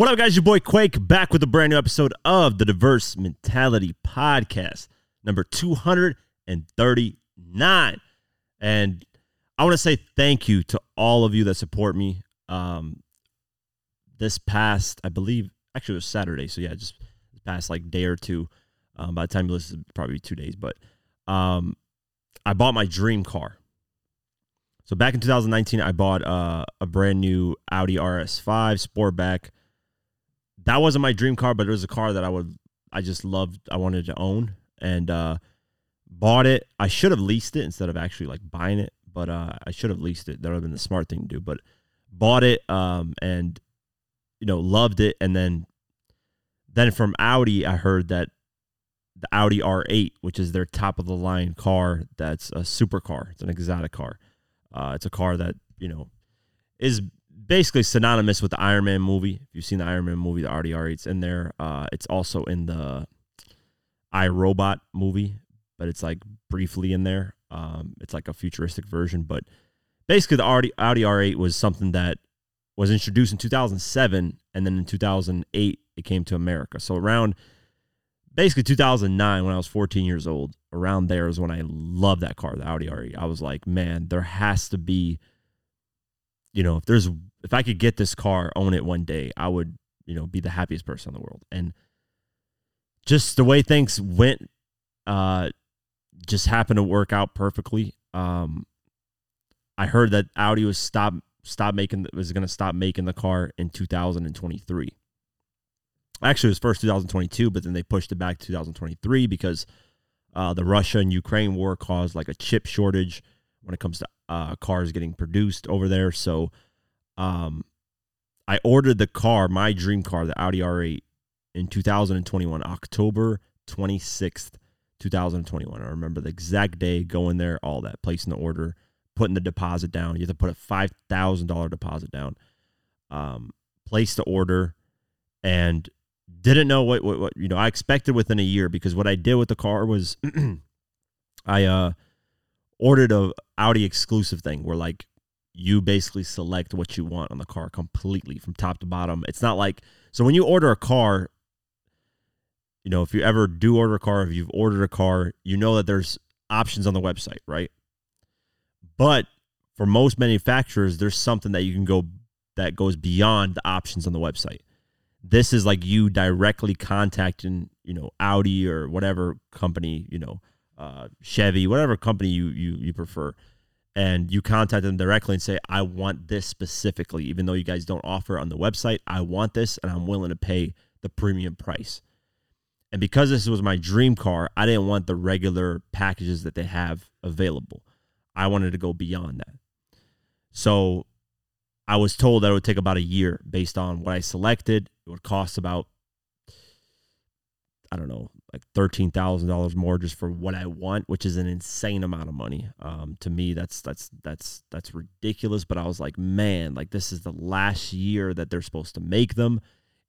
What up, guys? Your boy Quake back with a brand new episode of the Diverse Mentality Podcast, number 239. And I want to say thank you to all of you that support me. Um, this past, I believe, actually, it was Saturday. So, yeah, just past like day or two. Um, by the time you listen, probably two days. But um, I bought my dream car. So, back in 2019, I bought uh, a brand new Audi RS5 Sportback that wasn't my dream car, but it was a car that I would I just loved. I wanted to own and uh, bought it. I should have leased it instead of actually like buying it, but uh, I should have leased it. That would have been the smart thing to do. But bought it um, and you know loved it, and then then from Audi, I heard that the Audi R8, which is their top of the line car, that's a supercar. It's an exotic car. Uh, it's a car that you know is basically synonymous with the Iron Man movie. If you've seen the Iron Man movie, the RDR, it's in there. Uh, it's also in the I Robot movie, but it's like briefly in there. Um, it's like a futuristic version, but basically the Audi, Audi R8 was something that was introduced in 2007, and then in 2008 it came to America. So around basically 2009, when I was 14 years old, around there is when I loved that car, the Audi R8. I was like, man, there has to be, you know, if there's if I could get this car, own it one day, I would, you know, be the happiest person in the world. And just the way things went, uh, just happened to work out perfectly. Um, I heard that Audi was stop stop making was going to stop making the car in 2023. Actually, it was first 2022, but then they pushed it back to 2023 because uh, the Russia and Ukraine war caused like a chip shortage when it comes to uh, cars getting produced over there. So um, I ordered the car, my dream car, the Audi R8, in 2021, October 26th, 2021. I remember the exact day, going there, all that, placing the order, putting the deposit down. You have to put a $5,000 deposit down. Um, place the order and didn't know what, what, what, you know, I expected within a year because what I did with the car was I uh, ordered a Audi exclusive thing where like you basically select what you want on the car completely from top to bottom. It's not like so when you order a car, you know, if you ever do order a car, if you've ordered a car, you know that there's options on the website, right? But for most manufacturers, there's something that you can go that goes beyond the options on the website. This is like you directly contacting, you know, Audi or whatever company, you know, uh, Chevy, whatever company you you you prefer and you contact them directly and say, I want this specifically, even though you guys don't offer on the website, I want this and I'm willing to pay the premium price. And because this was my dream car, I didn't want the regular packages that they have available. I wanted to go beyond that. So I was told that it would take about a year based on what I selected. It would cost about, I don't know, like thirteen thousand dollars more just for what I want, which is an insane amount of money. Um, to me, that's that's that's that's ridiculous. But I was like, man, like this is the last year that they're supposed to make them.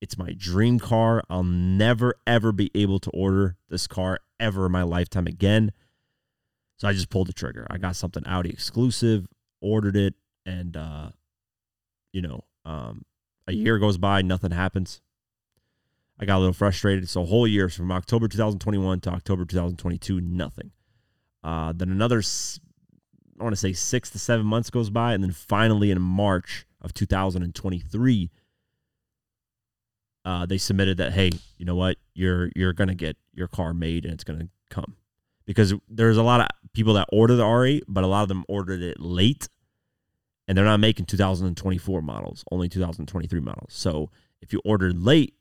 It's my dream car. I'll never ever be able to order this car ever in my lifetime again. So I just pulled the trigger. I got something Audi exclusive, ordered it, and uh, you know, um, a year goes by, nothing happens. I got a little frustrated. So whole year from October 2021 to October 2022, nothing. Uh, then another, I want to say six to seven months goes by, and then finally in March of 2023, uh, they submitted that hey, you know what, you're you're gonna get your car made and it's gonna come because there's a lot of people that order the R8, but a lot of them ordered it late, and they're not making 2024 models, only 2023 models. So if you ordered late,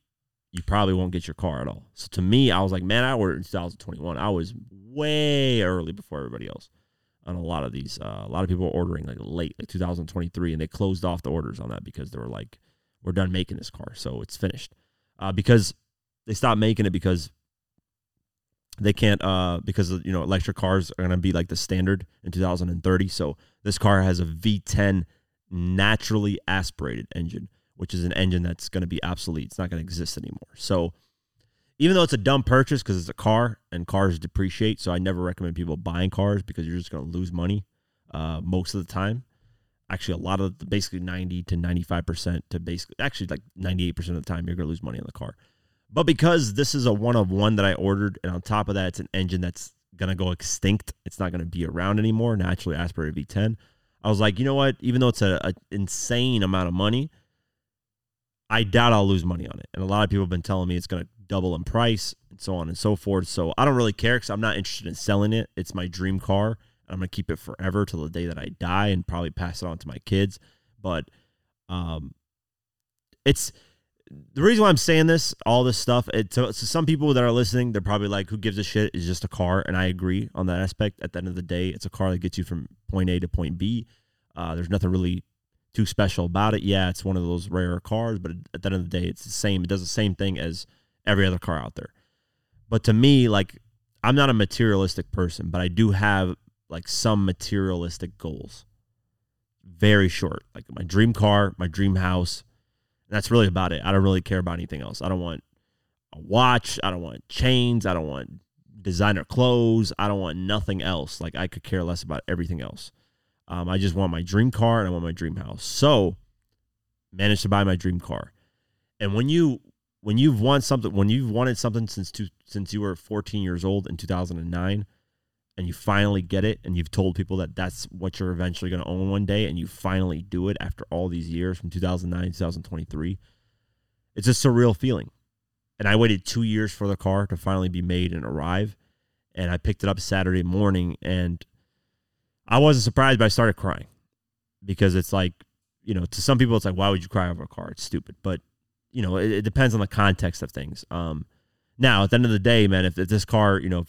you probably won't get your car at all. So to me, I was like, man, I ordered in 2021. I was way early before everybody else on a lot of these. Uh, a lot of people were ordering like late, like 2023, and they closed off the orders on that because they were like, we're done making this car, so it's finished. Uh, because they stopped making it because they can't uh because you know electric cars are going to be like the standard in 2030 so this car has a v10 naturally aspirated engine which is an engine that's going to be obsolete. It's not going to exist anymore. So even though it's a dumb purchase because it's a car and cars depreciate, so I never recommend people buying cars because you're just going to lose money uh, most of the time. actually a lot of the, basically 90 to 95% to basically actually like 98% of the time you're going to lose money on the car. But because this is a one of one that I ordered and on top of that it's an engine that's going to go extinct, it's not going to be around anymore, naturally aspirated V10. I was like, you know what? Even though it's an insane amount of money, I doubt I'll lose money on it. And a lot of people have been telling me it's going to double in price and so on and so forth. So I don't really care because I'm not interested in selling it. It's my dream car. I'm going to keep it forever till the day that I die and probably pass it on to my kids. But um, it's the reason why I'm saying this, all this stuff. It, some people that are listening, they're probably like, "Who gives a shit?" It's just a car, and I agree on that aspect. At the end of the day, it's a car that gets you from point A to point B. Uh, there's nothing really too special about it. Yeah, it's one of those rare cars, but at the end of the day, it's the same. It does the same thing as every other car out there. But to me, like, I'm not a materialistic person, but I do have like some materialistic goals. Very short, like my dream car, my dream house. that's really about it. I don't really care about anything else. I don't want a watch. I don't want chains. I don't want designer clothes. I don't want nothing else. Like I could care less about everything else. Um, I just want my dream car and I want my dream house. So, managed to buy my dream car. And when you when you've won something, when you've wanted something since two, since you were 14 years old in 2009, and you finally get it, and you've told people that that's what you're eventually going to own one day, and you finally do it after all these years from 2009 2023, it's a surreal feeling. And I waited two years for the car to finally be made and arrive, and I picked it up Saturday morning, and I wasn't surprised, but I started crying because it's like, you know, to some people, it's like, why would you cry over a car? It's stupid. But, you know, it, it depends on the context of things. Um, now, at the end of the day, man, if, if this car, you know,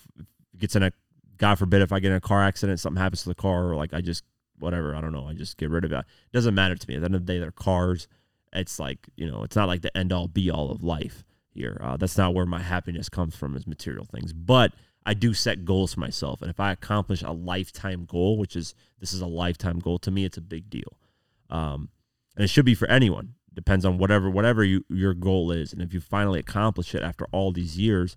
gets in a, God forbid, if I get in a car accident, something happens to the car, or like I just, whatever, I don't know, I just get rid of it. It doesn't matter to me. At the end of the day, they're cars. It's like, you know, it's not like the end all be all of life here. Uh, that's not where my happiness comes from, is material things. But, I do set goals for myself. And if I accomplish a lifetime goal, which is this is a lifetime goal to me, it's a big deal. Um, and it should be for anyone. Depends on whatever whatever you, your goal is. And if you finally accomplish it after all these years,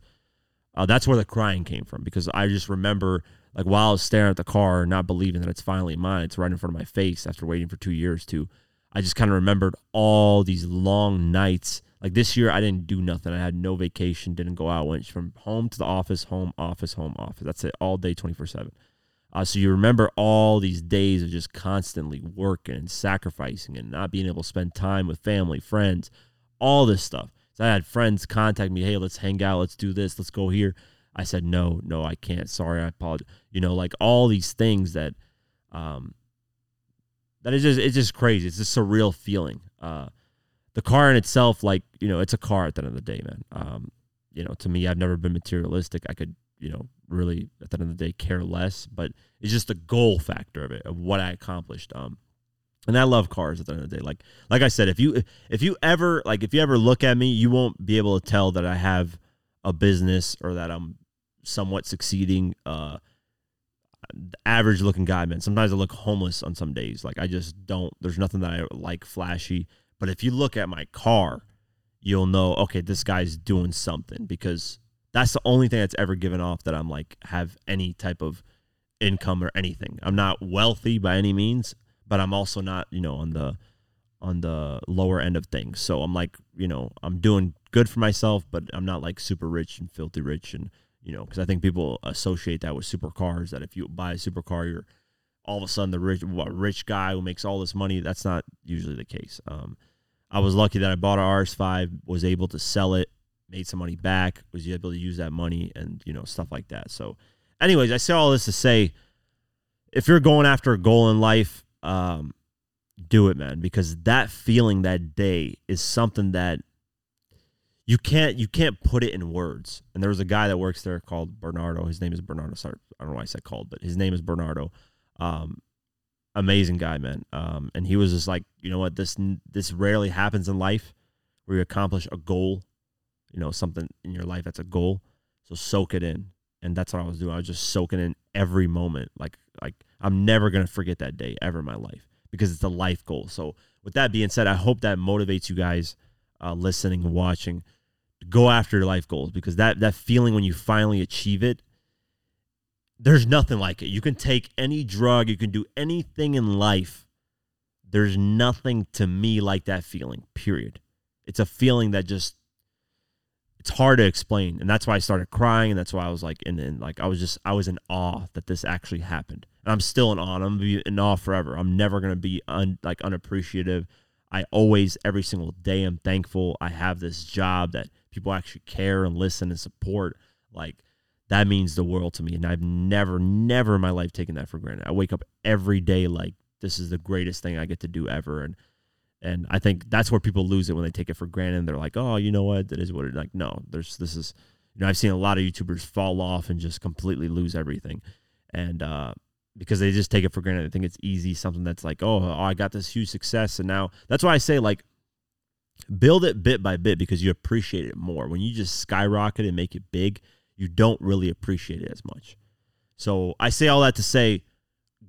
uh, that's where the crying came from. Because I just remember like while I was staring at the car, not believing that it's finally mine, it's right in front of my face after waiting for two years to. I just kind of remembered all these long nights like this year, I didn't do nothing. I had no vacation, didn't go out. Went from home to the office, home, office, home, office. That's it, all day, 24 7. Uh, so you remember all these days of just constantly working and sacrificing and not being able to spend time with family, friends, all this stuff. So I had friends contact me, hey, let's hang out, let's do this, let's go here. I said, no, no, I can't. Sorry, I apologize. You know, like all these things that, um, that is just it's just crazy. It's a surreal feeling. Uh, the car in itself, like you know, it's a car at the end of the day, man. Um, you know, to me, I've never been materialistic. I could, you know, really at the end of the day care less, but it's just the goal factor of it, of what I accomplished. Um, and I love cars at the end of the day. Like, like I said, if you if you ever like if you ever look at me, you won't be able to tell that I have a business or that I'm somewhat succeeding. Uh, average looking guy, man. Sometimes I look homeless on some days. Like I just don't. There's nothing that I like flashy. But if you look at my car, you'll know, okay, this guy's doing something because that's the only thing that's ever given off that I'm like have any type of income or anything. I'm not wealthy by any means, but I'm also not, you know, on the on the lower end of things. So I'm like, you know, I'm doing good for myself, but I'm not like super rich and filthy rich and you know, because I think people associate that with supercars. That if you buy a supercar, you're all of a sudden the rich rich guy who makes all this money. That's not usually the case. Um, I was lucky that I bought an RS5, was able to sell it, made some money back, was able to use that money, and you know stuff like that. So, anyways, I say all this to say, if you're going after a goal in life, um, do it, man, because that feeling that day is something that you can't you can't put it in words. And there was a guy that works there called Bernardo. His name is Bernardo. Sorry, I don't know why I said called, but his name is Bernardo. Um, amazing guy, man. Um, and he was just like, you know what, this this rarely happens in life, where you accomplish a goal, you know, something in your life that's a goal. So soak it in, and that's what I was doing. I was just soaking in every moment. Like like I'm never gonna forget that day ever in my life because it's a life goal. So with that being said, I hope that motivates you guys uh, listening and watching to go after your life goals because that that feeling when you finally achieve it there's nothing like it. You can take any drug, you can do anything in life There's nothing to me like that feeling, period. It's a feeling that just it's hard to explain. And that's why I started crying. And that's why I was like, and then like I was just I was in awe that this actually happened. And I'm still in awe. I'm gonna be in awe forever. I'm never gonna be un, like unappreciative. I always, every single day, I'm thankful I have this job that people actually care and listen and support. Like that means the world to me. And I've never, never in my life taken that for granted. I wake up every day like this is the greatest thing I get to do ever. And and I think that's where people lose it when they take it for granted. And they're like, oh, you know what? That is what it like. No, there's this is you know, I've seen a lot of YouTubers fall off and just completely lose everything. And uh because they just take it for granted. They think it's easy, something that's like, oh, oh, I got this huge success. And now that's why I say like build it bit by bit because you appreciate it more. When you just skyrocket and make it big, you don't really appreciate it as much. So I say all that to say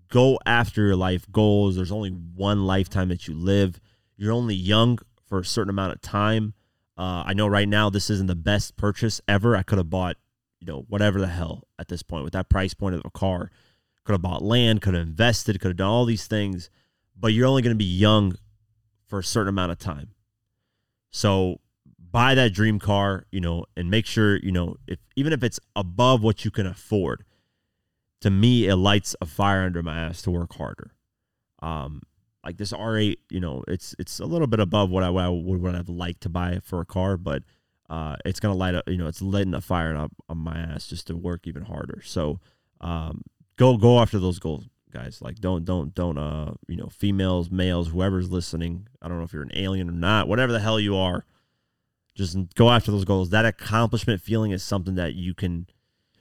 go after your life goals. There's only one lifetime that you live. You're only young for a certain amount of time. Uh, I know right now this isn't the best purchase ever. I could have bought, you know, whatever the hell at this point with that price point of a car. Could have bought land, could have invested, could have done all these things, but you're only going to be young for a certain amount of time. So buy that dream car, you know, and make sure, you know, if even if it's above what you can afford, to me it lights a fire under my ass to work harder. Um, like this R8, you know, it's it's a little bit above what I, what I would what I'd like to buy for a car, but uh, it's gonna light up, you know, it's lighting a fire up on my ass just to work even harder. So um, go go after those goals, guys. Like don't don't don't uh you know females, males, whoever's listening. I don't know if you're an alien or not, whatever the hell you are. Just go after those goals. That accomplishment feeling is something that you can.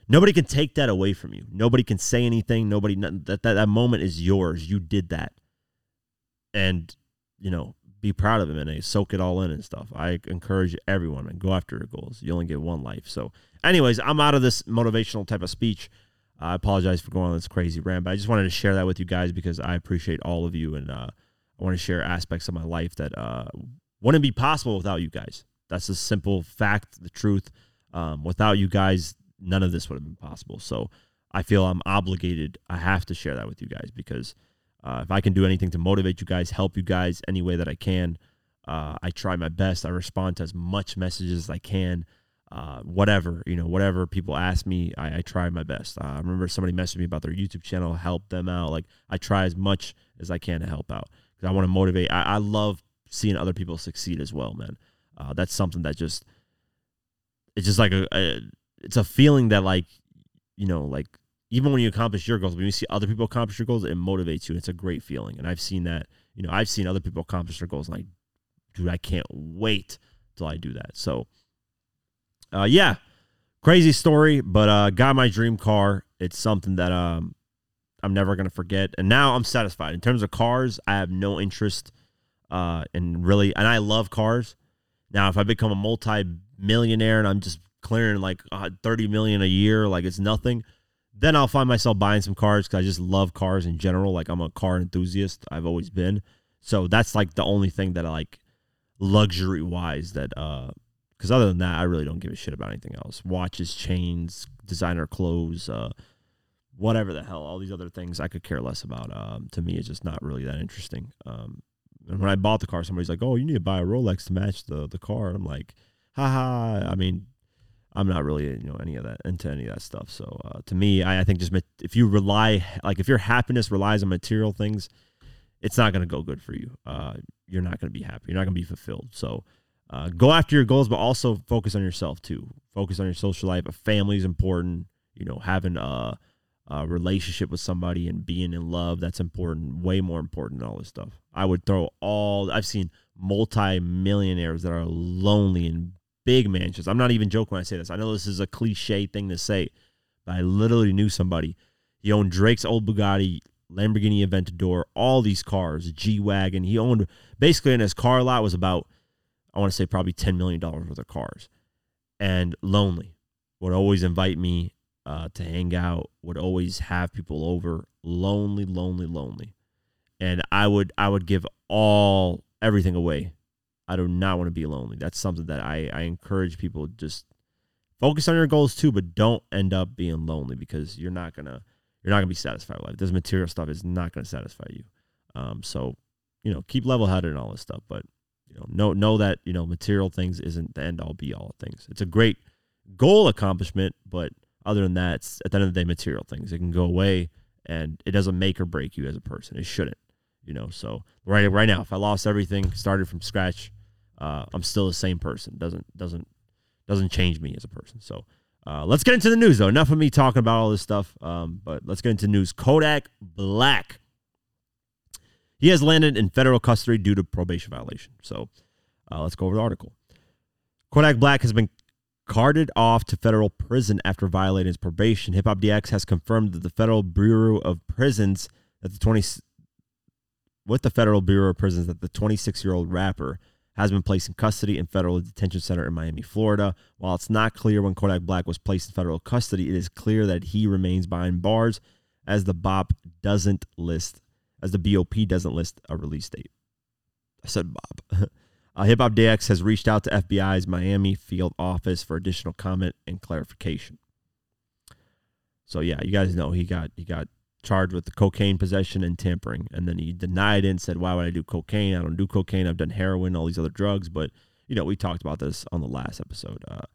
Nobody can take that away from you. Nobody can say anything. Nobody that that, that moment is yours. You did that and you know be proud of it and soak it all in and stuff. I encourage everyone and go after your goals. You only get one life. So, anyways, I'm out of this motivational type of speech. I apologize for going on this crazy rant, but I just wanted to share that with you guys because I appreciate all of you and uh, I want to share aspects of my life that uh, wouldn't be possible without you guys. That's a simple fact, the truth. Um, without you guys, none of this would have been possible. So I feel I'm obligated. I have to share that with you guys because uh, if I can do anything to motivate you guys, help you guys any way that I can, uh, I try my best. I respond to as much messages as I can. Uh, whatever you know, whatever people ask me, I, I try my best. Uh, I remember somebody messaged me about their YouTube channel, help them out. Like I try as much as I can to help out because I want to motivate. I, I, love seeing other people succeed as well, man. Uh, that's something that just it's just like a, a it's a feeling that like you know like even when you accomplish your goals, when you see other people accomplish your goals, it motivates you. It's a great feeling. And I've seen that, you know, I've seen other people accomplish their goals. And like, dude, I can't wait till I do that. So, uh, yeah, crazy story, but uh, got my dream car. It's something that um, I'm never gonna forget. And now I'm satisfied. In terms of cars, I have no interest uh, in really, and I love cars. Now, if I become a multi-millionaire and I'm just clearing like uh, 30 million a year, like it's nothing then I'll find myself buying some cars because I just love cars in general. Like I'm a car enthusiast. I've always been. So that's like the only thing that I like luxury wise that uh because other than that I really don't give a shit about anything else. Watches, chains, designer clothes, uh whatever the hell, all these other things I could care less about. Um to me it's just not really that interesting. Um and when I bought the car, somebody's like, Oh, you need to buy a Rolex to match the the car. I'm like, haha. I mean, I'm not really you know any of that into any of that stuff. So uh, to me, I, I, think just if you rely like if your happiness relies on material things, it's not going to go good for you. Uh, you're not going to be happy. You're not going to be fulfilled. So uh, go after your goals, but also focus on yourself too. Focus on your social life. A family is important. You know, having a, a relationship with somebody and being in love that's important. Way more important than all this stuff. I would throw all. I've seen multi millionaires that are lonely and big mansions. I'm not even joking when I say this. I know this is a cliche thing to say, but I literally knew somebody. He owned Drake's old Bugatti, Lamborghini Aventador, all these cars, G Wagon. He owned basically in his car lot was about, I want to say probably $10 million worth of cars. And lonely. Would always invite me uh, to hang out, would always have people over. Lonely, lonely, lonely. And I would I would give all everything away I do not want to be lonely. That's something that I, I encourage people just focus on your goals too, but don't end up being lonely because you're not gonna you're not gonna be satisfied with life. This material stuff is not gonna satisfy you. Um, so you know, keep level headed and all this stuff. But you know, know know that you know material things isn't the end all be all things. It's a great goal accomplishment, but other than that, it's at the end of the day, material things. It can go away, and it doesn't make or break you as a person. It shouldn't, you know. So right right now, if I lost everything, started from scratch, uh, I'm still the same person. Doesn't doesn't doesn't change me as a person. So. Uh, let's get into the news, though. Enough of me talking about all this stuff, um, but let's get into news. Kodak Black he has landed in federal custody due to probation violation. So uh, let's go over the article. Kodak Black has been carted off to federal prison after violating his probation. Hip Hop DX has confirmed that the Federal Bureau of Prisons that the 20 with the Federal Bureau of Prisons that the 26-year-old rapper has been placed in custody in federal detention center in Miami, Florida. While it's not clear when Kodak Black was placed in federal custody, it is clear that he remains behind bars as the BOP doesn't list as the BOP doesn't list a release date. I said Bob. uh, Hip Hop DX has reached out to FBI's Miami field office for additional comment and clarification. So yeah, you guys know he got he got charged with the cocaine possession and tampering, and then he denied it and said, "Why would I do cocaine? I don't do cocaine. I've done heroin, all these other drugs." But you know, we talked about this on the last episode. Uh,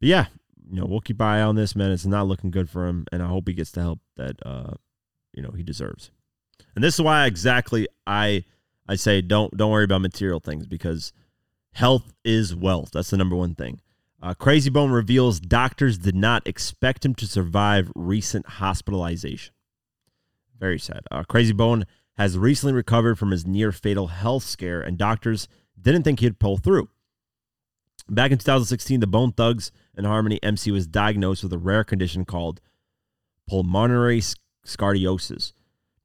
but yeah, you know, we'll keep eye on this man. It's not looking good for him, and I hope he gets the help that uh, you know he deserves. And this is why exactly I I say don't don't worry about material things because health is wealth. That's the number one thing. Uh, Krayzie Bone reveals doctors did not expect him to survive recent hospitalization. Very sad. Uh, Krayzie Bone has recently recovered from his near fatal health scare, and doctors didn't think he'd pull through. Back in 2016, the Bone Thugs and Harmony MC was diagnosed with a rare condition called pulmonary sarcoidosis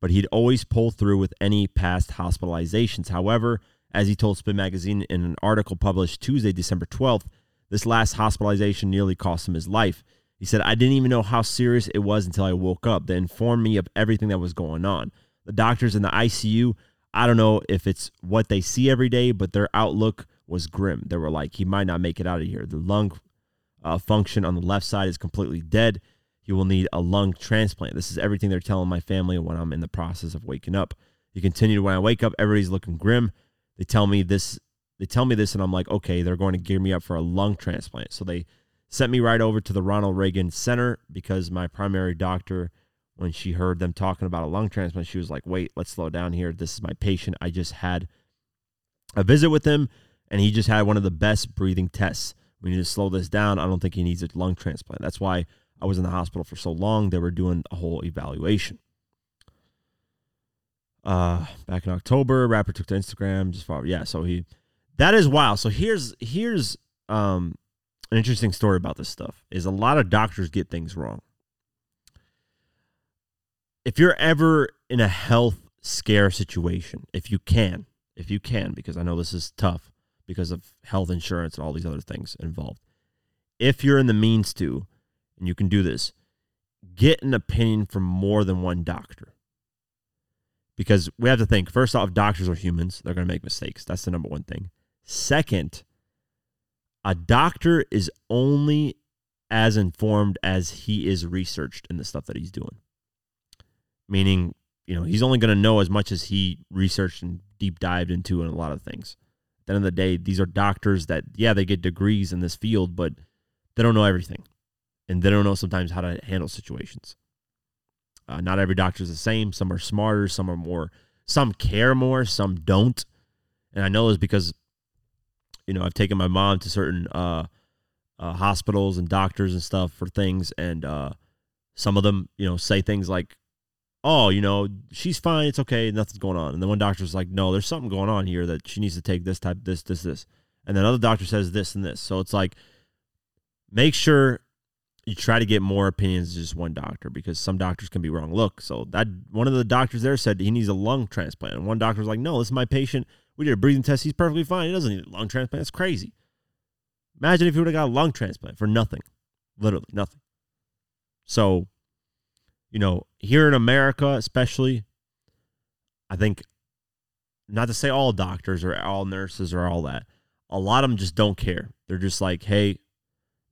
but he'd always pull through with any past hospitalizations. However, as he told Spin Magazine in an article published Tuesday, December 12th, this last hospitalization nearly cost him his life. He said, I didn't even know how serious it was until I woke up. They informed me of everything that was going on. The doctors in the ICU, I don't know if it's what they see every day, but their outlook was grim. They were like, he might not make it out of here. The lung uh, function on the left side is completely dead he will need a lung transplant. This is everything they're telling my family when I'm in the process of waking up. He continued, when I wake up, everybody's looking grim. They tell me this, they tell me this, and I'm like, okay, they're going to gear me up for a lung transplant. So they sent me right over to the Ronald Reagan Center because my primary doctor, when she heard them talking about a lung transplant, she was like, wait, let's slow down here. This is my patient. I just had a visit with him, and he just had one of the best breathing tests. We need to slow this down. I don't think he needs a lung transplant. That's why I was in the hospital for so long, they were doing a whole evaluation. Uh, back in October, rapper took to Instagram just for yeah. So he, that is wild. So here's here's um an interesting story about this stuff is a lot of doctors get things wrong. If you're ever in a health scare situation, if you can, if you can, because I know this is tough because of health insurance and all these other things involved. If you're in the means to, and you can do this, get an opinion from more than one doctor. Because we have to think first off, doctors are humans. They're going to make mistakes. That's the number one thing. Second, a doctor is only as informed as he is researched in the stuff that he's doing. Meaning, you know, he's only going to know as much as he researched and deep dived into in a lot of things. At the end of the day, these are doctors that, yeah, they get degrees in this field, but they don't know everything and they don't know sometimes how to handle situations. Uh, not every doctor is the same. Some are smarter, some are more, some care more, some don't. And I know this because, you know, I've taken my mom to certain uh, uh, hospitals and doctors and stuff for things, and uh, some of them, you know, say things like, "Oh, you know, she's fine, it's okay, nothing's going on." And then one doctor's like, "No, there's something going on here that she needs to take this type, this, this, this," and then other doctor says this and this. So it's like, make sure you try to get more opinions than just one doctor because some doctors can be wrong. Look, so that one of the doctors there said he needs a lung transplant, and one doctor was like, "No, this is my patient. We did a breathing test. He's perfectly fine. He doesn't need a lung transplant. It's crazy." Imagine if he would have got a lung transplant for nothing, literally nothing. So, you know, here in America, especially, I think, not to say all doctors or all nurses or all that, a lot of them just don't care. They're just like, hey,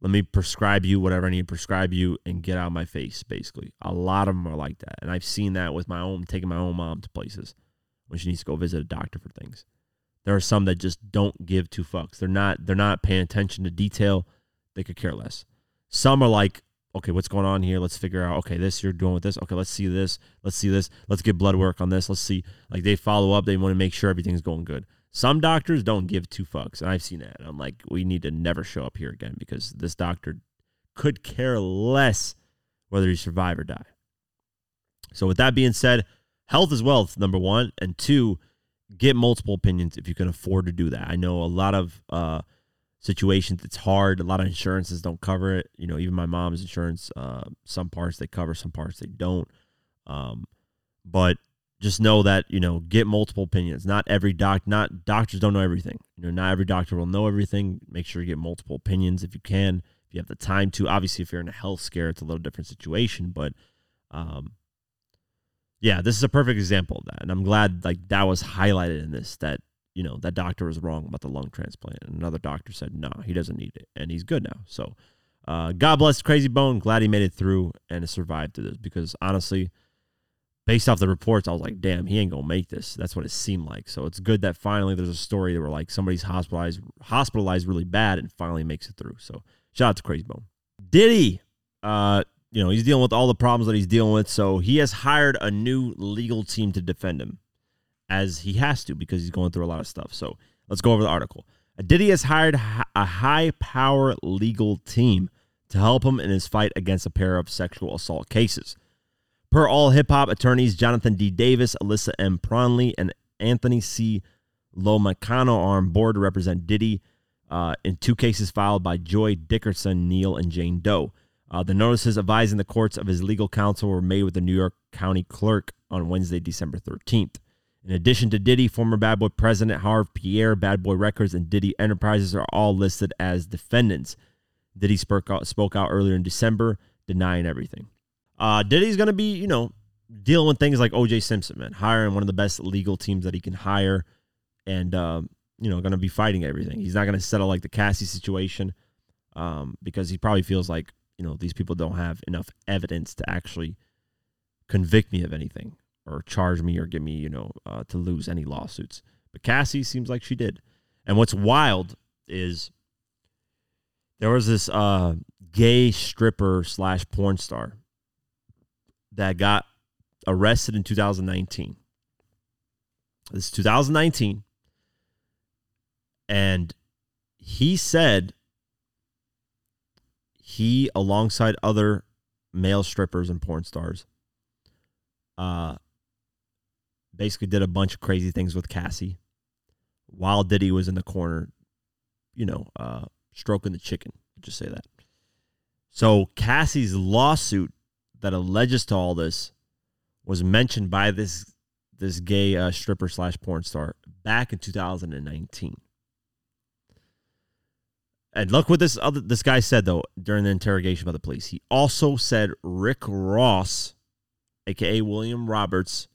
let me prescribe you whatever I need to prescribe you and get out of my face, basically. A lot of them are like that. And I've seen that with my own, taking my own mom to places. when she needs to go visit a doctor for things. There are some that just don't give two fucks. They're not they're not paying attention to detail. They could care less. Some are like, okay, what's going on here? Let's figure out. Okay, this you're doing with this. Okay, let's see this. Let's see this. Let's get blood work on this. Let's see. Like they follow up. They want to make sure everything's going good. Some doctors don't give two fucks, and I've seen that. I'm like, we need to never show up here again because this doctor could care less whether you survive or die. So, with that being said, health is wealth, number one. And two, get multiple opinions if you can afford to do that. I know a lot of uh, situations it's hard. A lot of insurances don't cover it. You know, even my mom's insurance, uh, some parts they cover, some parts they don't. Um, but just know that you know get multiple opinions. Not every doc, not doctors don't know everything. You know, not every doctor will know everything. Make sure you get multiple opinions if you can, if you have the time to. Obviously, if you're in a health scare, it's a little different situation, but. Um, yeah, this is a perfect example of that. And I'm glad like that was highlighted in this that, you know, that doctor was wrong about the lung transplant. And another doctor said, no, he doesn't need it. And he's good now. So uh, God bless Krayzie Bone. Glad he made it through and survived through this because honestly, based off the reports, I was like, damn, he ain't gonna make this. That's what it seemed like. So it's good that finally there's a story where like somebody's hospitalized hospitalized really bad and finally makes it through. So shout out to Krayzie Bone. Diddy, uh, you know, he's dealing with all the problems that he's dealing with. So he has hired a new legal team to defend him, as he has to because he's going through a lot of stuff. So let's go over the article. Diddy has hired a high power legal team to help him in his fight against a pair of sexual assault cases. Per all hip hop attorneys, Jonathan D. Davis, Alyssa M. Pronley, and Anthony C. Lomacano are on board to represent Diddy uh, in two cases filed by Joi Dickerson-Neal, and Jane Doe. Uh, the notices advising the courts of his legal counsel were made with the New York County Clerk on Wednesday, December 13th. In addition to Diddy, former Bad Boy president Harve Pierre, Bad Boy Records, and Diddy Enterprises are all listed as defendants. Diddy spoke out, spoke out earlier in December, denying everything. Uh, Diddy's going to be, you know, dealing with things like OJ Simpson, man, hiring one of the best legal teams that he can hire, and uh, you know, going to be fighting everything. He's not going to settle like the Cassie situation um, because he probably feels like you know, these people don't have enough evidence to actually convict me of anything or charge me or get me, you know, uh, to lose any lawsuits. But Cassie seems like she did. And what's wild is there was this uh, gay stripper slash porn star that got arrested in 2019. This is 2019. And he said he, alongside other male strippers and porn stars, uh, basically did a bunch of crazy things with Cassie while Diddy was in the corner, you know, uh, stroking the chicken. Just say that. So Cassie's lawsuit that alleges to all this was mentioned by this this gay uh, stripper slash porn star back in 2019. And look what this other this guy said though during the interrogation by the police. He also said Rick Ross, aka William Roberts,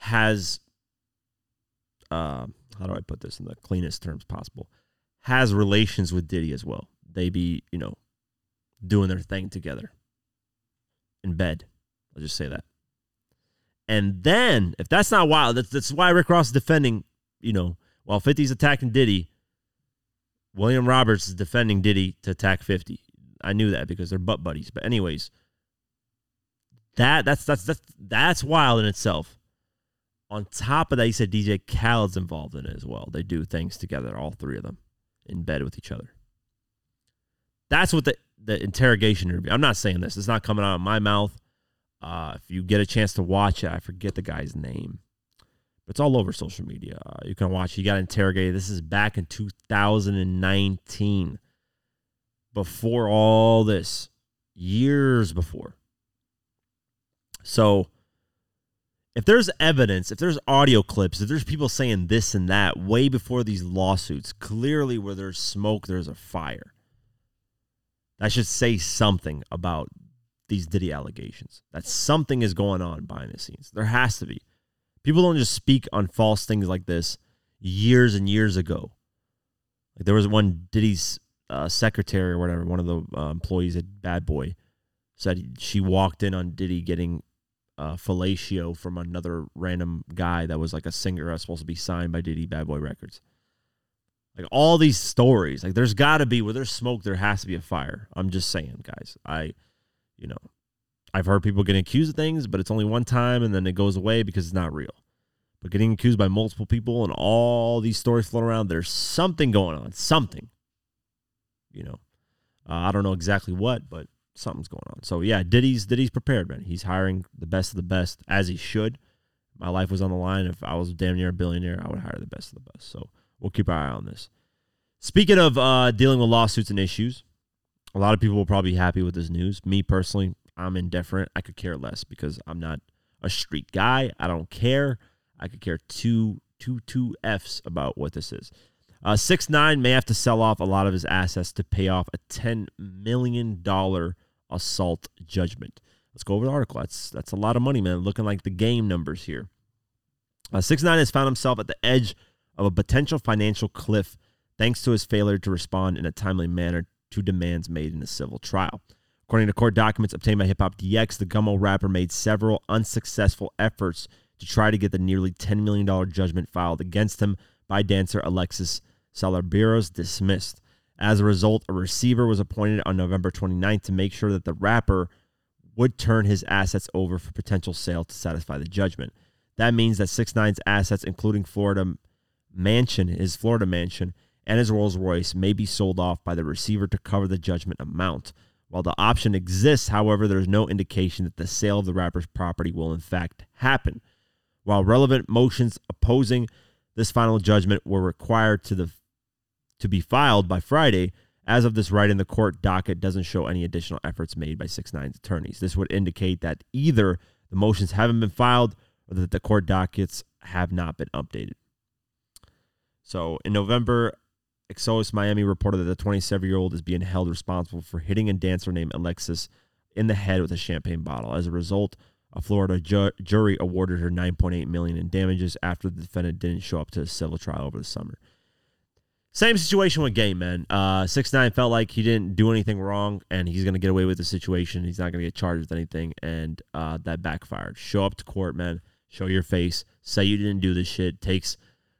has uh, how do I put this in the cleanest terms possible? Has relations with Diddy as well. They be, you know, doing their thing together in bed. I'll just say that. And then, if that's not wild, that's, that's why Rick Ross is defending, you know, while 50's attacking Diddy, William Roberts is defending Diddy to attack 50. I knew that because they're butt buddies. But anyways, that that's that's that's that's wild in itself. On top of that, he said DJ Khaled's involved in it as well. They do things together, all three of them, in bed with each other. That's what the the interrogation interview. I'm not saying this. It's not coming out of my mouth. Uh, if you get a chance to watch it, I forget the guy's name. It's all over social media. Uh, you can watch. He got interrogated. This is back in 2019. Before all this, years before. So, if there's evidence, if there's audio clips, if there's people saying this and that way before these lawsuits, clearly where there's smoke, there's a fire. That should say something about these Diddy allegations. That something is going on behind the scenes. There has to be. People don't just speak on false things like this years and years ago. Like there was one Diddy's uh, secretary or whatever, one of the uh, employees at Bad Boy said she walked in on Diddy getting uh, fellatio from another random guy that was like a singer that's supposed to be signed by Diddy Bad Boy Records. Like all these stories, like there's got to be where there's smoke, there has to be a fire. I'm just saying, guys. I, you know, I've heard people getting accused of things, but it's only one time and then it goes away because it's not real. But getting accused by multiple people and all these stories floating around, there's something going on, something. You know, uh, I don't know exactly what, but something's going on. So yeah, Diddy's Diddy's prepared, man. He's hiring the best of the best as he should. My life was on the line. If I was damn near a billionaire, I would hire the best of the best. So we'll keep our eye on this. Speaking of uh, dealing with lawsuits and issues, a lot of people will probably be happy with this news. Me personally, I'm indifferent. I could care less because I'm not a street guy. I don't care. I could care two two two f's about what this is. Uh, six nine may have to sell off a lot of his assets to pay off a ten million dollar assault judgment. Let's go over the article. That's that's a lot of money, man. Looking like the game numbers here. Uh, six nine has found himself at the edge of a potential financial cliff thanks to his failure to respond in a timely manner to demands made in a civil trial. According to court documents obtained by Hip Hop DX, the Gummo rapper made several unsuccessful efforts to try to get the nearly $10 million judgment filed against him by dancer Alexis Salabeiros dismissed. As a result, a receiver was appointed on November 29th to make sure that the rapper would turn his assets over for potential sale to satisfy the judgment. That means that 6 9's assets, including Florida mansion, his Florida mansion, and his Rolls Royce, may be sold off by the receiver to cover the judgment amount. While the option exists, however, there is no indication that the sale of the rapper's property will in fact happen. While relevant motions opposing this final judgment were required to the to be filed by Friday, as of this writing, the court docket doesn't show any additional efforts made by 6 9's attorneys. This would indicate that either the motions haven't been filed or that the court dockets have not been updated. So in November, Exodus Miami reported that the 27 year old is being held responsible for hitting a dancer named Alexis in the head with a champagne bottle. As a result, a Florida ju- jury awarded her 9.8 million in damages after the defendant didn't show up to a civil trial over the summer. Same situation with Game, man. Uh, six nine felt like he didn't do anything wrong, and he's gonna get away with the situation. He's not gonna get charged with anything, and uh, that backfired. Show up to court, man. Show your face. Say you didn't do this shit. Takes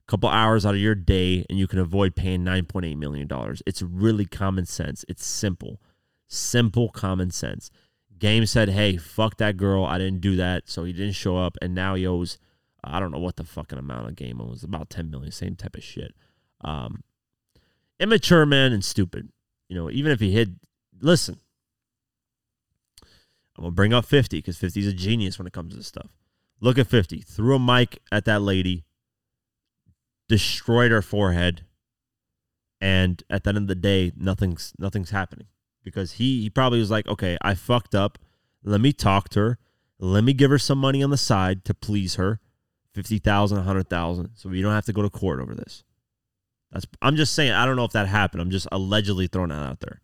couple hours out of your day, and you can avoid paying nine point eight million dollars. It's really common sense. It's simple, simple common sense. Game said, "Hey, fuck that girl. I didn't do that." So he didn't show up, and now he owes. I don't know what the fucking amount of game owes, About ten million. Same type of shit. Um, immature man and stupid. You know, even if he hit, listen, I'm gonna bring up 50 because 50 is a genius when it comes to this stuff. Look at 50. Threw a mic at that lady, destroyed her forehead, and at the end of the day, nothing's nothing's happening because he he probably was like, okay, I fucked up. Let me talk to her. Let me give her some money on the side to please her, fifty thousand, a hundred thousand, so we don't have to go to court over this. That's I'm just saying. I don't know if that happened. I'm just allegedly throwing that out there.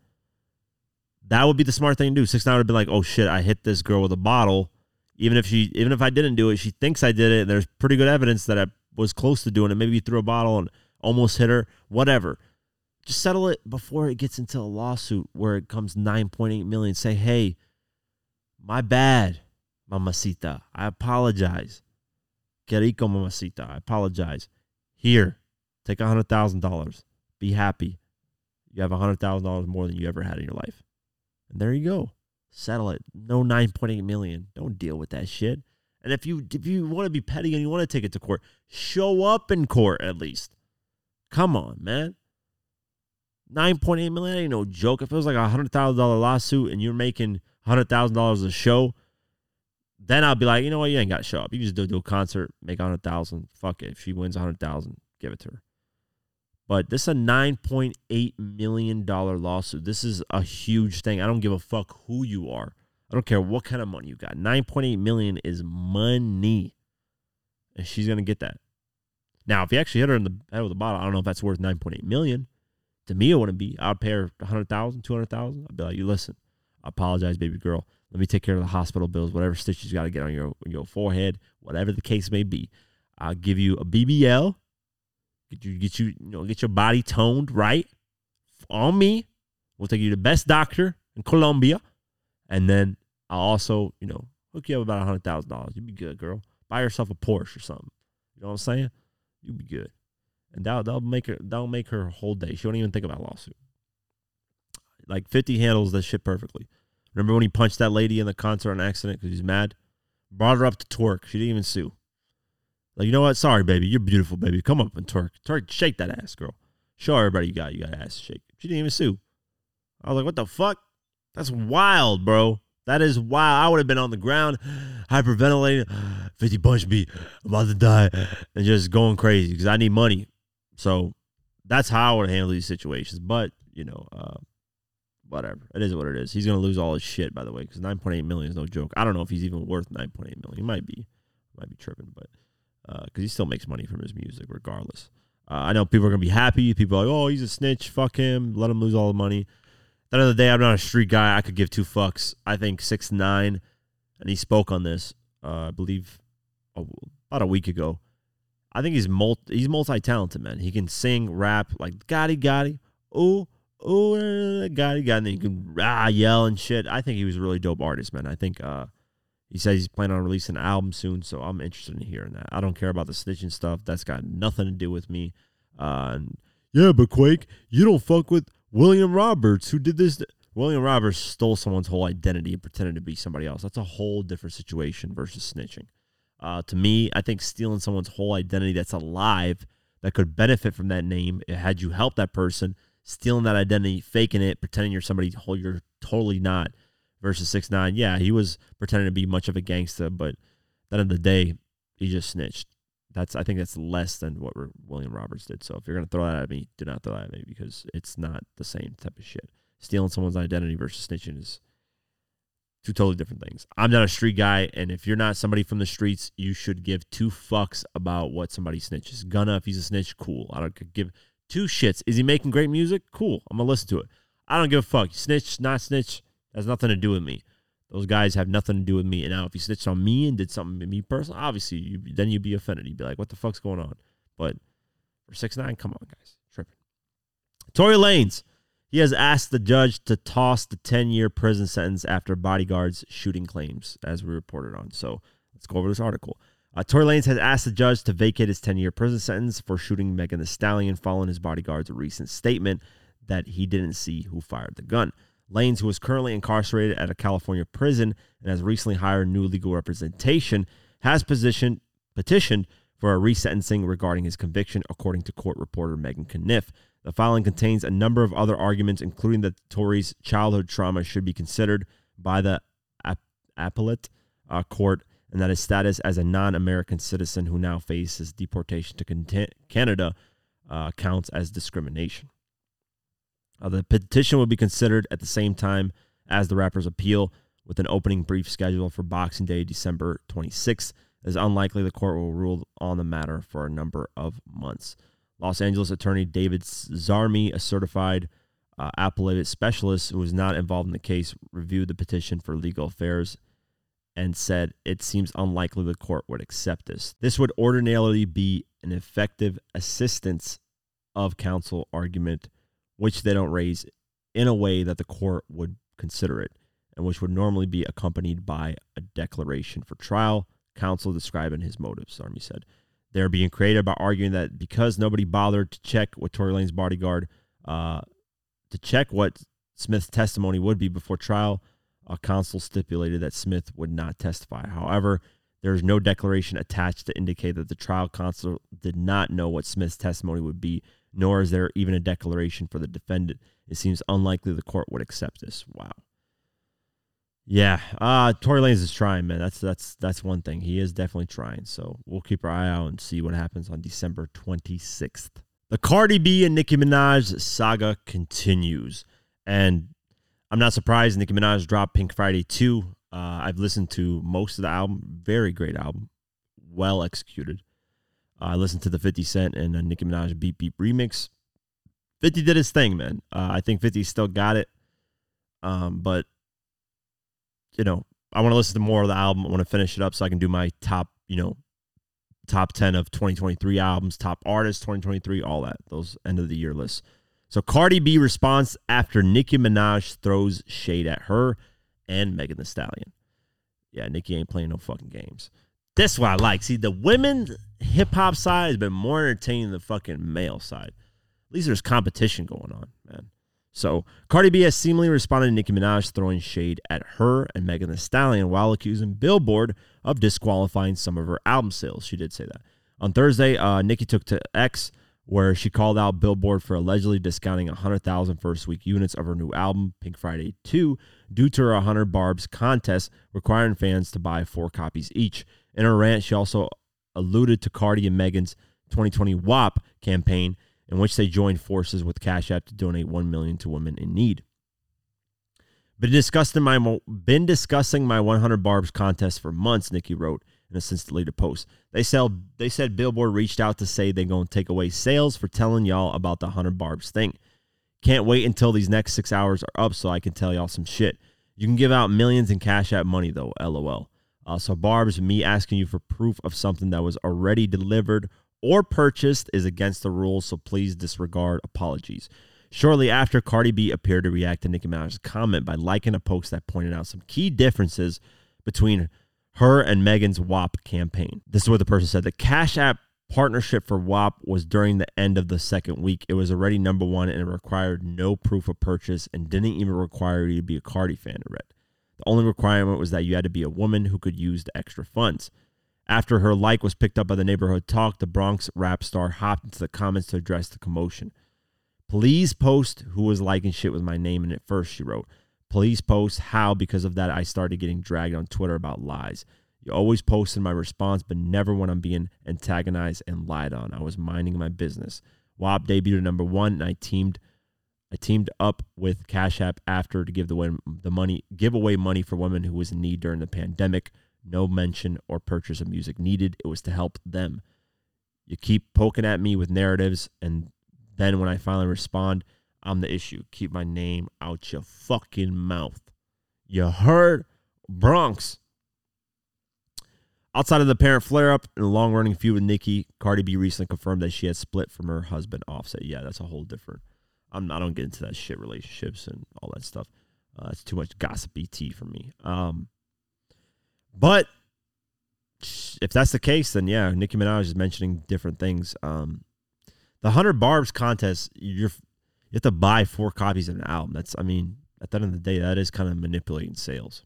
That would be the smart thing to do. Six nine would have been like, "Oh shit, I hit this girl with a bottle." Even if she, even if I didn't do it, she thinks I did it. And there's pretty good evidence that I was close to doing it. Maybe you threw a bottle and almost hit her. Whatever. Just settle it before it gets into a lawsuit where it comes 9.8 million. Say, hey, my bad, mamacita. I apologize. Que rico, mamacita. I apologize. Here, Take a hundred thousand dollars. Be happy. You have a hundred thousand dollars more than you ever had in your life. And there you go. Settle it. No nine point eight million. Don't deal with that shit. And if you if you want to be petty and you want to take it to court, show up in court at least. Come on, man. Nine point eight million ain't no joke. If it was like a hundred thousand dollar lawsuit and you're making hundred thousand dollars a show, then I'll be like, you know what, you ain't got to show up. You just do, do a concert, make a hundred thousand. Fuck it. If she wins a hundred thousand, give it to her. But this is a $9.8 million lawsuit. This is a huge thing. I don't give a fuck who you are. I don't care what kind of money you got. 9.8 million is money. And she's gonna get that. Now, if you actually hit her in the head with a bottle, I don't know if that's worth 9.8 million. To me, it wouldn't be. I'd pay her 100,000, 200,000. I'd be like, you listen, I apologize, baby girl. Let me take care of the hospital bills, whatever stitches you got to get on your your forehead, whatever the case may be. I'll give you a BBL Get you get you, you know get your body toned right on me. We'll take you to the best doctor in Colombia, and then I'll also you know Hook you up about a hundred thousand dollars. You'd be good, girl. Buy yourself a Porsche or something. You know what I'm saying? You'd be good. And that'll, that'll make her that'll make her whole day. She won't even think about lawsuit. Like 50 handles that shit perfectly. Remember when he punched that lady in the concert on accident because he's mad? Brought her up to twerk. She didn't even sue. Like, you know what? Sorry, baby. You're beautiful, baby. Come up and twerk. Twerk, shake that ass, girl. Show everybody you got. You got ass shake. She didn't even sue. I was like, what the fuck? That's wild, bro. That is wild. I would have been on the ground, hyperventilating. 50 punched me. About to die. And just going crazy because I need money. So that's how I would handle these situations. But, you know, uh, whatever. It is what it is. He's going to lose all his shit, by the way, because 9.8 million is no joke. I don't know if he's even worth 9.8 million. He might be. Might be tripping, but because uh, he still makes money from his music regardless. Uh, I know people are gonna be happy. People are like, oh, he's a snitch. Fuck him. Let him lose all the money. The day, I'm not a street guy. I could give two fucks. I think six nine, and he spoke on this. Uh, I believe about a week ago. I think he's multi he's multi talented man. He can sing, rap like Gotti Gotti, oh oh Gotti Gotti, and then he can ah yell and shit. I think he was a really dope artist, man. I think uh, he says he's planning on releasing an album soon, so I'm interested in hearing that. I don't care about the snitching stuff. That's got nothing to do with me. Uh, and yeah, but Quake, you don't fuck with William Roberts, who did this. William Roberts stole someone's whole identity and pretended to be somebody else. That's a whole different situation versus snitching. Uh, to me, I think stealing someone's whole identity that's alive that could benefit from that name had you helped that person, stealing that identity, faking it, pretending you're somebody whole you're totally not versus six nine. Yeah, he was pretending to be much of a gangster, but at the end of the day, he just snitched. That's I think that's less than what William Roberts did. So if you're gonna throw that at me, do not throw that at me because it's not the same type of shit. Stealing someone's identity versus snitching is two totally different things. I'm not a street guy, and if you're not somebody from the streets, you should give two fucks about what somebody snitches. Gunna, if he's a snitch, cool. I don't give two shits. Is he making great music? Cool. I'm gonna listen to it. I don't give a fuck. Snitch, not snitch has nothing to do with me. Those guys have nothing to do with me. And now, if you snitched on me and did something to me personally, obviously, you, then you'd be offended. You'd be like, "What the fuck's going on?" But for six nine, come on, guys, tripping. Tory Lanez, he has asked the judge to toss the ten year prison sentence after bodyguards shooting claims, as we reported on. So let's go over this article. Uh, Tory Lanez has asked the judge to vacate his 10 year prison sentence for shooting Megan Thee Stallion following his bodyguard's recent statement that he didn't see who fired the gun. Lanez, who is currently incarcerated at a California prison and has recently hired new legal representation, has petitioned for a resentencing regarding his conviction, according to court reporter Meghann Cuniff. The filing contains a number of other arguments, including that Tory's childhood trauma should be considered by the appellate uh, court and that his status as a non American citizen who now faces deportation to Canada uh, counts as discrimination. Uh, the petition will be considered at the same time as the rapper's appeal, with an opening brief scheduled for Boxing Day, December 26th. It is unlikely the court will rule on the matter for a number of months. Los Angeles attorney David Zarmi, a certified uh, appellate specialist who was not involved in the case, reviewed the petition for legal affairs and said it seems unlikely the court would accept this. This would ordinarily be an effective assistance of counsel argument which they don't raise in a way that the court would consider it, and which would normally be accompanied by a declaration for trial, counsel describing his motives, Zarmi said. They're being creative by arguing that because nobody bothered to check what Tory Lanez's bodyguard, uh, to check what Smith's testimony would be before trial, a counsel stipulated that Smith would not testify. However, there is no declaration attached to indicate that the trial counsel did not know what Smith's testimony would be nor is there even a declaration for the defendant. It seems unlikely the court would accept this. Wow. Yeah, uh Tory Lanez is trying, man. That's that's that's one thing. He is definitely trying. So we'll keep our eye out and see what happens on December 26th. The Cardi B and Nicki Minaj saga continues, and I'm not surprised. Nicki Minaj dropped Pink Friday 2. Uh, I've listened to most of the album. Very great album, well executed. I listened to the 50 Cent and uh, Nicki Minaj Beep Beep remix. 50 did his thing, man. Uh, I think 50 still got it. Um, but, you know, I want to listen to more of the album. I want to finish it up so I can do my top, you know, top 10 of 2023 albums, top artists 2023, all that, those end of the year lists. So Cardi B responds after Nicki Minaj throws shade at her and Megan Thee Stallion Yeah, Nicki ain't playing no fucking games. This what I like. See, the women hip hop side has been more entertaining than the fucking male side. At least there's competition going on, man. So Cardi B has seemingly responded to Nicki Minaj throwing shade at her and Megan Thee Stallion while accusing Billboard of disqualifying some of her album sales. She did say that. On Thursday, uh, Nicki took to X where she called out Billboard for allegedly discounting 100,000 first week units of her new album, Pink Friday 2, due to her 100 Barbs contest requiring fans to buy four copies each. In her rant, she also alluded to Cardi and Megan's 2020 WAP campaign, in which they joined forces with Cash App to donate 1 million to women in need. Been discussing my been discussing my 100 Barbs contest for months, Nicki wrote in a since deleted post. They sell they said Billboard reached out to say they're gonna take away sales for telling y'all about the 100 Barbs thing. Can't wait until these next six hours are up so I can tell y'all some shit. You can give out millions in Cash App money though, lol. Uh, so Barbs, me asking you for proof of something that was already delivered or purchased is against the rules, so please disregard apologies. Shortly after, Cardi B appeared to react to Nicki Minaj's comment by liking a post that pointed out some key differences between her and Megan's WAP campaign. This is what the person said. The Cash App partnership for WAP was during the end of the second week. It was already number one and it required no proof of purchase and didn't even require you to be a Cardi fan to read. The only requirement was that you had to be a woman who could use the extra funds. After her like was picked up by the neighborhood talk, the Bronx rap star hopped into the comments to address the commotion. Please post who was liking shit with my name in it first, she wrote. Please post how, because of that, I started getting dragged on Twitter about lies. You always post in my response, but never when I'm being antagonized and lied on. I was minding my business. WAP debuted at number one, and I teamed I teamed up with Cash App after to give the, the money give away money for women who was in need during the pandemic. No mention or purchase of music needed. It was to help them. You keep poking at me with narratives, and then when I finally respond, I'm the issue. Keep my name out your fucking mouth. You heard? Bronx. Outside of the parent flare up and a long running feud with Nicki, Cardi B recently confirmed that she had split from her husband Offset. Yeah, that's a whole different. I'm, I don't get into that shit relationships and all that stuff. Uh, it's too much gossipy tea for me. Um, but if that's the case, then yeah, Nicki Minaj is mentioning different things. Um, the hundred barbs contest, you're you have to buy four copies of an album. That's I mean, at the end of the day, that is kind of manipulating sales.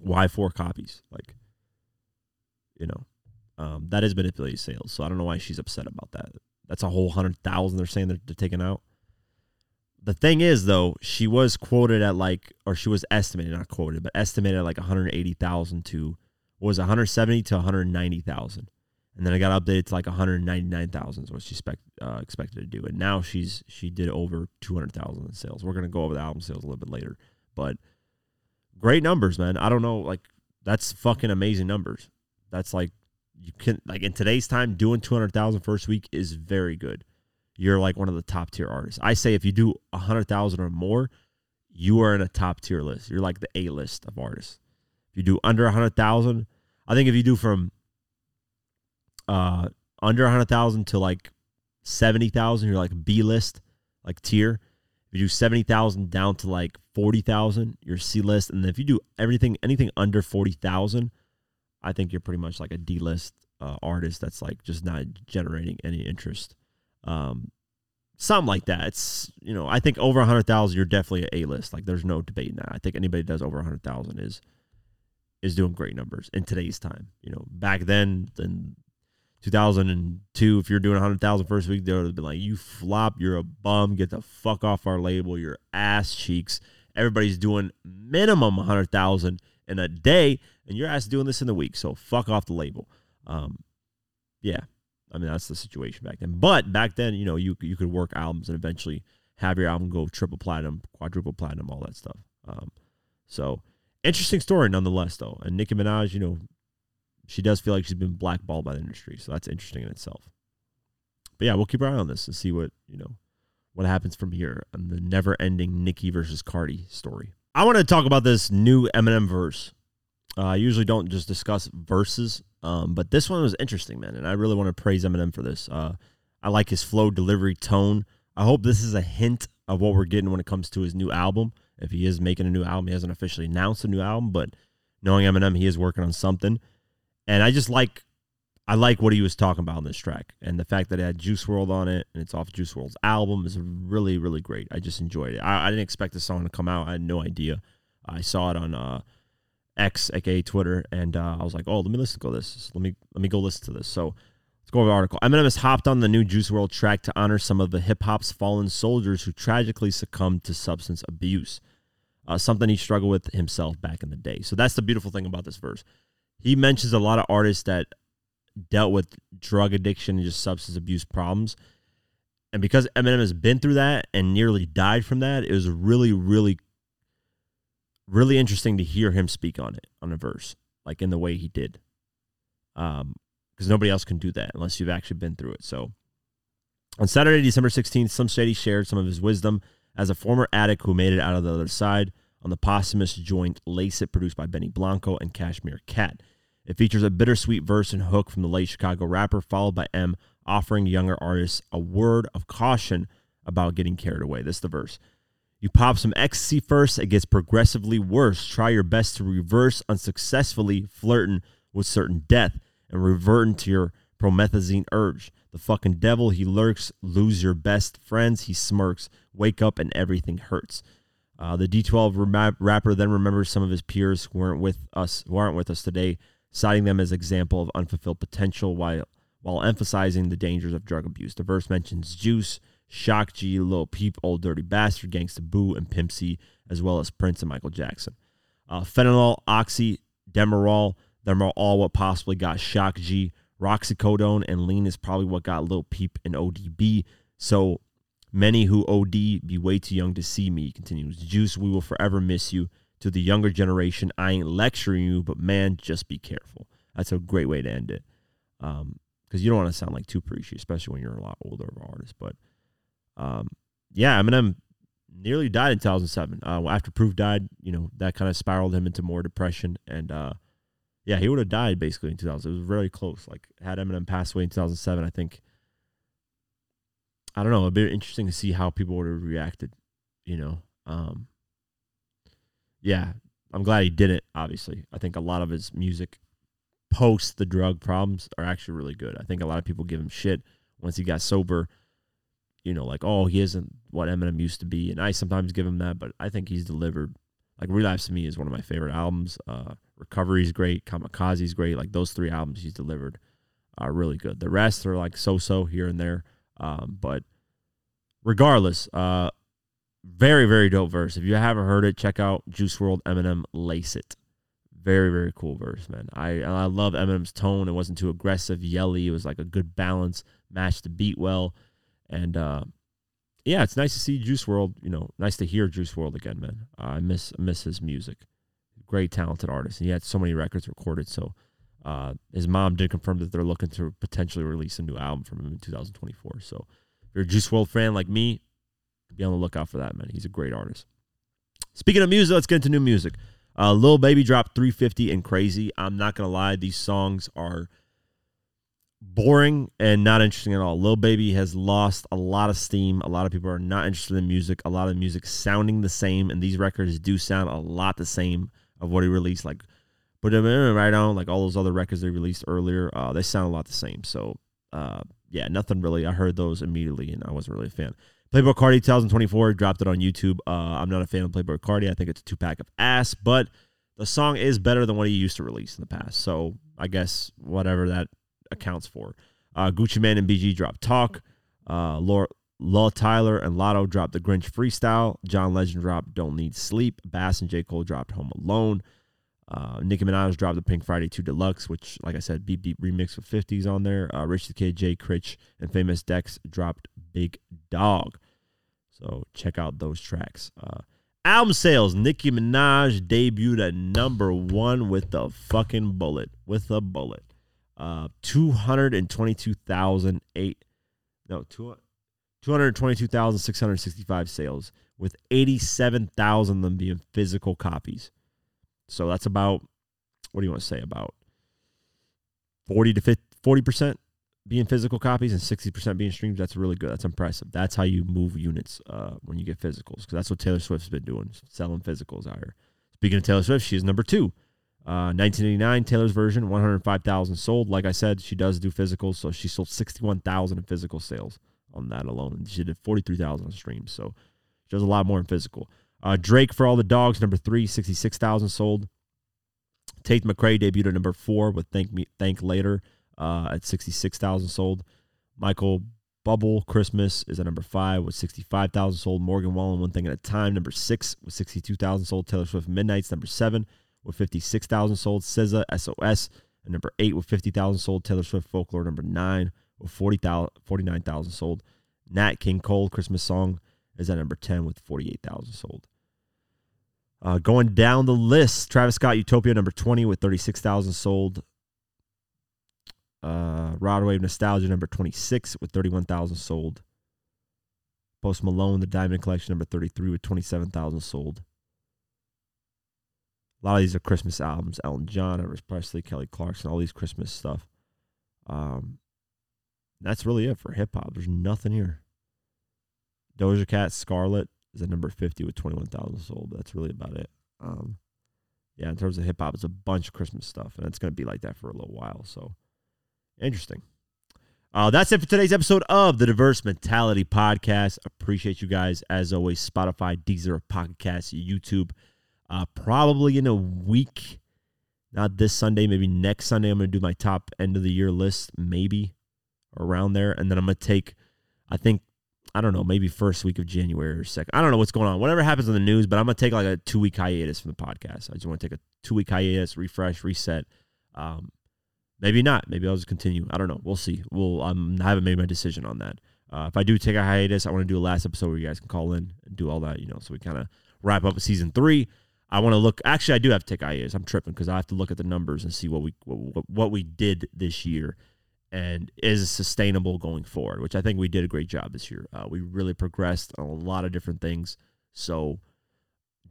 Why four copies? Like, you know, um, that is manipulating sales. So I don't know why she's upset about that. That's a whole hundred thousand they're saying they're, they're taking out. The thing is, though, she was quoted at like, or she was estimated, not quoted, but estimated at like 180,000 to, was 170 to 190,000. And then it got updated to like 199,000 is what she expect, uh, expected to do. And now she's, she did over 200,000 in sales. We're going to go over the album sales a little bit later. But great numbers, man. I don't know. Like, that's fucking amazing numbers. That's like, you can, like, in today's time, doing 200,000 first week is very good you're like one of the top tier artists. I say if you do a hundred thousand or more, you are in a top tier list. You're like the A list of artists. If you do under a hundred thousand, I think if you do from uh under a hundred thousand to like seventy thousand, you're like B list, like tier. If you do seventy thousand down to like forty thousand, you're C list. And then if you do everything anything under forty thousand, I think you're pretty much like a D list uh, artist that's like just not generating any interest um, something like that. It's you know I think over a hundred thousand, you're definitely a A list. Like there's no debating that. I think anybody that does over a hundred thousand is is doing great numbers in today's time. You know, back then, in 2002, if you're doing 100,000 first week, they would have been like, you flop, you're a bum, get the fuck off our label, your ass cheeks. Everybody's doing minimum 100,000 in a day, and your ass doing this in the week. So fuck off the label. Um, yeah, I mean, that's the situation back then. But back then, you know, you you could work albums and eventually have your album go triple platinum, quadruple platinum, all that stuff. Um, so interesting story nonetheless, though. And Nicki Minaj, you know, she does feel like she's been blackballed by the industry, so that's interesting in itself. But yeah, we'll keep our eye on this and see what you know what happens from here on the never-ending Nicki versus Cardi story. I want to talk about this new Eminem verse. Uh, I usually don't just discuss verses um, but this one was interesting, man, and I really want to praise Eminem for this. Uh, I like his flow, delivery, tone. I hope this is a hint of what we're getting when it comes to his new album. If he is making a new album, he hasn't officially announced a new album, but knowing Eminem, he is working on something, and I just like I like what he was talking about on this track, and the fact that it had Juice WRLD on it, and it's off Juice WRLD's album is really really great. I just enjoyed it. I, I didn't expect the song to come out. I had no idea. I saw it on uh, X, aka Twitter, and uh, I was like, oh, let me listen to this. Let me let me go listen to this. So let's go over the article. Eminem has hopped on the new Juice WRLD track to honor some of the hip hop's fallen soldiers who tragically succumbed to substance abuse. Uh, something he struggled with himself back in the day. So that's the beautiful thing about this verse. He mentions a lot of artists that dealt with drug addiction and just substance abuse problems. And because Eminem has been through that and nearly died from that, it was really, really, really interesting to hear him speak on it on a verse, like in the way he did. Um, because nobody else can do that unless you've actually been through it. So on Saturday, December 16th, Slim Shady shared some of his wisdom as a former addict who made it out of the other side on the posthumous joint Lace It, produced by Benny Blanco and Cashmere Cat. It features a bittersweet verse and hook from the late Chicago rapper, followed by Em offering younger artists a word of caution about getting carried away. This is the verse. You pop some ecstasy first, it gets progressively worse. Try your best to reverse unsuccessfully flirting with certain death and reverting to your promethazine urge. The fucking devil, he lurks. Lose your best friends, he smirks. Wake up and everything hurts. Uh, the D12 rapper then remembers some of his peers who weren't with us, who aren't with us today, citing them as example of unfulfilled potential while while emphasizing the dangers of drug abuse. The verse mentions Juice, Shock G, Lil Peep, Ol' Dirty Bastard, Gangsta Boo, and Pimp C, as well as Prince and Michael Jackson. Uh, fentanyl, Oxy, Demerol, them are all what possibly got Shock G. Roxicodone and lean is probably what got Lil Peep and ODB. So many who OD be way too young to see me. Continues Juice, we will forever miss you to the younger generation, I ain't lecturing you, but man, just be careful. That's a great way to end it. Um, because you don't want to sound like too preachy, especially when you're a lot older of an artist. But um, yeah, Eminem nearly died in 2007. Uh, after Proof died, you know that kind of spiraled him into more depression, and uh, yeah, he would have died basically in 2000. It was very close. Like had Eminem passed away in 2007, I think. I don't know. It'd be interesting to see how people would have reacted. You know, um, yeah, I'm glad he did it. Obviously, I think a lot of his music post the drug problems are actually really good. I think a lot of people give him shit once he got sober. You know, like oh, he isn't what Eminem used to be, and I sometimes give him that, but I think he's delivered. Like Relapse to me is one of my favorite albums. Uh, Recovery is great. Kamikaze is great. Like those three albums he's delivered are really good. The rest are like so-so here and there. Um, but regardless, uh, very, very dope verse. If you haven't heard it, check out Juice WRLD Eminem Lace It. Very, very cool verse, man. I I love Eminem's tone. It wasn't too aggressive, yelly. It was like a good balance, matched the beat well. And uh, yeah, it's nice to see Juice WRLD, you know, nice to hear Juice WRLD again, man. Uh, I miss miss his music. Great talented artist. And he had so many records recorded. So uh, his mom did confirm that they're looking to potentially release a new album from him in 2024. So if you're a Juice WRLD fan like me, be on the lookout for that, man. He's a great artist. Speaking of music, let's get into new music. Uh, Lil Baby dropped 350 and Crazy. I'm not to lie, these songs are boring and not interesting at all. Lil Baby has lost a lot of steam. A lot of people are not interested in music. A lot of music sounding the same, and these records do sound a lot the same of what he released. Like, put in right on, like all those other records they released earlier. Uh, they sound a lot the same. So, uh, yeah, nothing really. I heard those immediately, and I wasn't really a fan. Playboi Carti 2024 dropped it on YouTube. Uh, I'm not a fan of Playboi Carti. I think it's a two pack of ass, but the song is better than what he used to release in the past. So I guess whatever that accounts for. Uh, Gucci Mane and BG dropped Talk. Uh, Law Tyler and Latto dropped The Grinch Freestyle. John Legend dropped Don't Need Sleep. Bass and J. Cole dropped Home Alone. Uh, Nicki Minaj dropped the Pink Friday 2 Deluxe, which, like I said, Beep Beep remix with 50s on there. Uh, Rich the Kid, Jay Critch, and Famous Dex dropped Big Dog. So check out those tracks. Uh, album sales Nicki Minaj debuted at number one with the fucking bullet. With a bullet. Uh, 222,008. No, 222,665 sales, with 87,000 of them being physical copies. So that's about, what do you want to say, about 40 to 50, 40% being physical copies and 60% being streams. That's really good. That's impressive. That's how you move units uh, when you get physicals because that's what Taylor Swift's been doing, selling physicals out here. Speaking of Taylor Swift, she is number two. Uh, 1989 Taylor's version, 105,000 sold. Like I said, she does do physicals, so she sold 61,000 in physical sales on that alone. She did 43,000 on streams, so she does a lot more in physical. Uh, Drake for all the dogs, number three, 66,000 sold. Tate McRae debuted at number four with Thank Me Thank Later uh, at 66,000 sold. Michael Bubble Christmas is at number five with 65,000 sold. Morgan Wallen One Thing at a Time number six with 62,000 sold. Taylor Swift Midnight's number seven with 56,000 sold. SZA SOS at number eight with 50,000 sold. Taylor Swift Folklore number nine with 40, 49,000 sold. Nat King Cole Christmas Song is at number 10 with 48,000 sold. Uh, going down the list, Travis Scott Utopia number 20 with 36,000 sold. Uh, Rod Wave Nostalgia number 26 with 31,000 sold. Post Malone The Diamond Collection number 33 with 27,000 sold. A lot of these are Christmas albums. Elton John, Elvis Presley, Kelly Clarkson, all these Christmas stuff. Um, that's really it for hip hop. There's nothing here. Doja Cat Scarlet is at number 50 with 21,000 sold. That's really about it. Um, yeah, in terms of hip hop, it's a bunch of Christmas stuff, and it's going to be like that for a little while. So interesting. Uh, that's it for today's episode of the Diverse Mentality Podcast. Appreciate you guys as always. Spotify, Deezer, Pocket Cast, YouTube. Uh, probably in a week, not this Sunday, maybe next Sunday. I'm going to do my top end of the year list, maybe around there, and then I'm going to take, I think I don't know, maybe first week of January or second. I don't know what's going on. Whatever happens in the news, but I'm gonna take like a two week hiatus from the podcast. I just want to take a two week hiatus, refresh, reset. Um, maybe not. Maybe I'll just continue. I don't know. We'll see. We'll. Um, I haven't made my decision on that. Uh, if I do take a hiatus, I want to do a last episode where you guys can call in and do all that. You know, so we kind of wrap up season three. I want to look. Actually, I do have to take hiatus. I'm tripping because I have to look at the numbers and see what we what, what we did this year and is sustainable going forward, which I think we did a great job this year. Uh, we really progressed on a lot of different things. So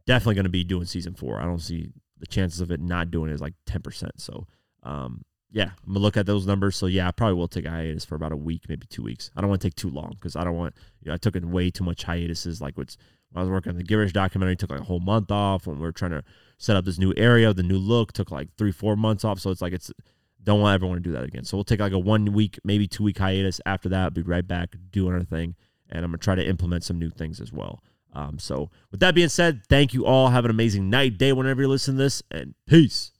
definitely going to be doing season four. I don't see the chances of it not doing it is like 10%. So, um, yeah, I'm gonna look at those numbers. So yeah, I probably will take a hiatus for about a week, maybe two weeks. I don't want to take too long because I don't want, you know, I took in way too much hiatuses. Like when I was working on the Girish documentary, took like a whole month off. When we are trying to set up this new area, the new look took like three, four months off. So it's like it's don't want ever want to do that again. So we'll take like a one week, maybe two week hiatus. After that, be right back doing our thing, and I'm gonna try to implement some new things as well. Um, so with that being said, thank you all. Have an amazing night, day, whenever you listen to this, and peace.